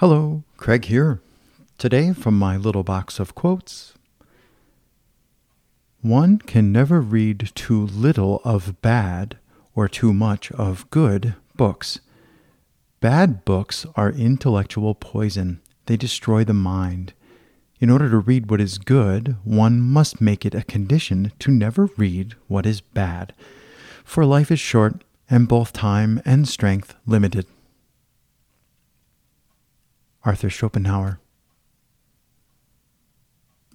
Hello, Craig here. Today, from my little box of quotes One can never read too little of bad or too much of good books. Bad books are intellectual poison, they destroy the mind. In order to read what is good, one must make it a condition to never read what is bad. For life is short, and both time and strength limited. Arthur Schopenhauer.